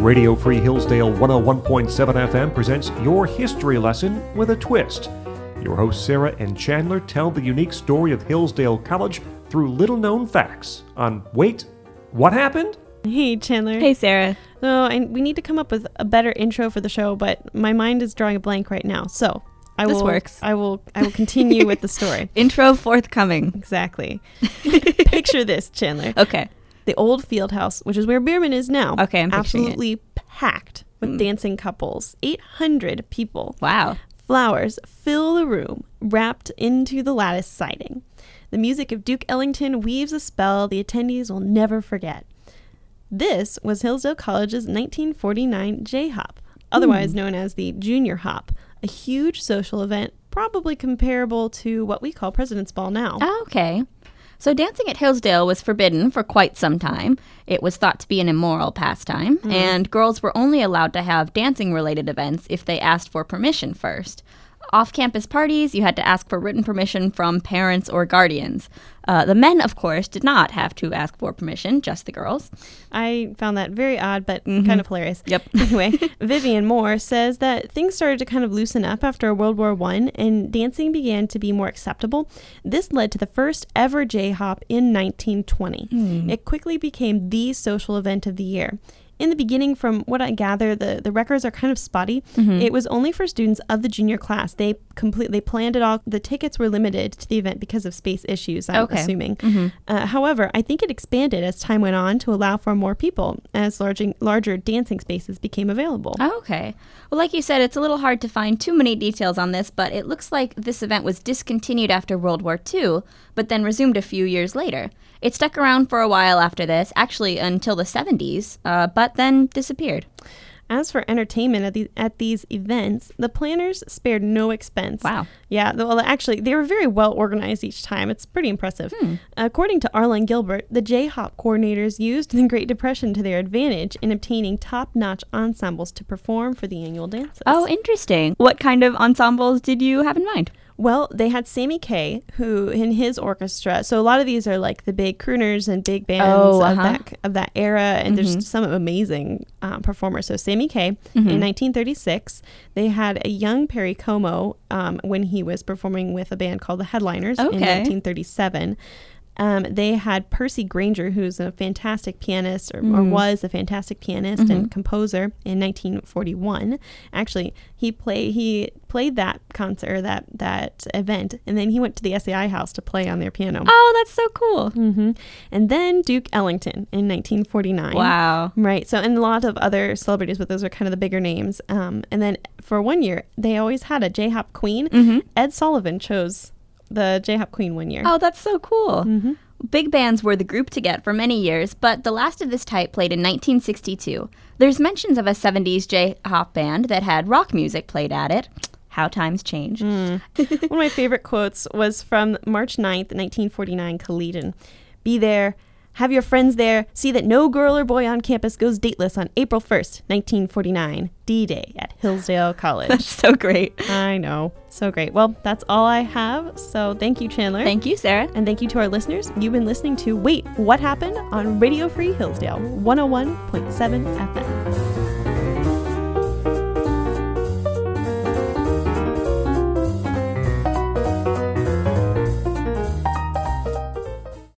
Radio Free Hillsdale 101.7 FM presents your history lesson with a twist. Your hosts Sarah and Chandler tell the unique story of Hillsdale College through little known facts on Wait, What Happened? Hey, Chandler. Hey, Sarah. No, and we need to come up with a better intro for the show, but my mind is drawing a blank right now. So I This will. works. I will. I will continue with the story. Intro forthcoming. Exactly. Picture this, Chandler. Okay. The old field house, which is where Bierman is now. Okay, I'm picturing it. absolutely packed with Mm. dancing couples. Eight hundred people. Wow. Flowers fill the room, wrapped into the lattice siding. The music of Duke Ellington weaves a spell the attendees will never forget. This was Hillsdale College's 1949 J Hop, otherwise known as the Junior Hop, a huge social event probably comparable to what we call President's Ball now. Oh, okay. So dancing at Hillsdale was forbidden for quite some time. It was thought to be an immoral pastime, mm. and girls were only allowed to have dancing related events if they asked for permission first. Off campus parties, you had to ask for written permission from parents or guardians. Uh, the men, of course, did not have to ask for permission, just the girls. I found that very odd, but kind of hilarious. Yep. Anyway, Vivian Moore says that things started to kind of loosen up after World War One, and dancing began to be more acceptable. This led to the first ever J Hop in 1920. It quickly became the social event of the year. In the beginning, from what I gather, the, the records are kind of spotty. Mm-hmm. It was only for students of the junior class. They complete they planned it all. The tickets were limited to the event because of space issues. I'm Okay. assuming. Uh, however, I think it expanded as time went on to allow for more people as larger, larger dancing spaces became available. Oh, okay. Well, like you said, it's a little hard to find too many details on this, but it looks like this event was discontinued after World War II, but then resumed a few years later. It stuck around for a while after this, actually until the 70s, uh, but then disappeared. As for entertainment at, the, at these events, the planners spared no expense. Wow. Yeah, well, actually, they were very well organized each time. It's pretty impressive. Hmm. According to Arlen Gilbert, the J Hop coordinators used the Great Depression to their advantage in obtaining top notch ensembles to perform for the annual dances. Oh, interesting. What kind of ensembles did you have in mind? Well, they had Sammy Kaye, who in his orchestra. So a lot of these are like the big crooners and big bands Oh, of uh-huh. that of that era, and there's some amazing um, performers. So Sammy Kaye in 1936, they had a young Perry Como um, when he was performing with a band called the Headliners in 1937. Um, they had Percy Grainger, who's a fantastic pianist, or, or was a fantastic pianist and composer in 1941. Actually, he play he played that concert, or that that event, and then he went to the SAI house to play on their piano. Oh, that's so cool. hmm And then Duke Ellington in 1949. Wow. Right. So, and a lot of other celebrities, but those are kind of the bigger names. Um, and then for one year, they always had a J Hop Queen. Mhm. Ed Sullivan chose the J Hop Queen one year. Oh, that's so cool. Mhm. Big bands were the group to get for many years, but the last of this type played in 1962. There's mentions of a 70s J-hop band that had rock music played at it. How times change. One of my favorite quotes was from March 9th, 1949, Collegian. Be there, have your friends there, see that no girl or boy on campus goes dateless on April 1st, 1949, D Day at Hillsdale College. That's so great. I know. So great. Well, that's all I have. So thank you, Chandler. Thank you, Sarah. and thank you to our listeners. You've been listening to Wait, What Happened on Radio Free Hillsdale 101.7 FM.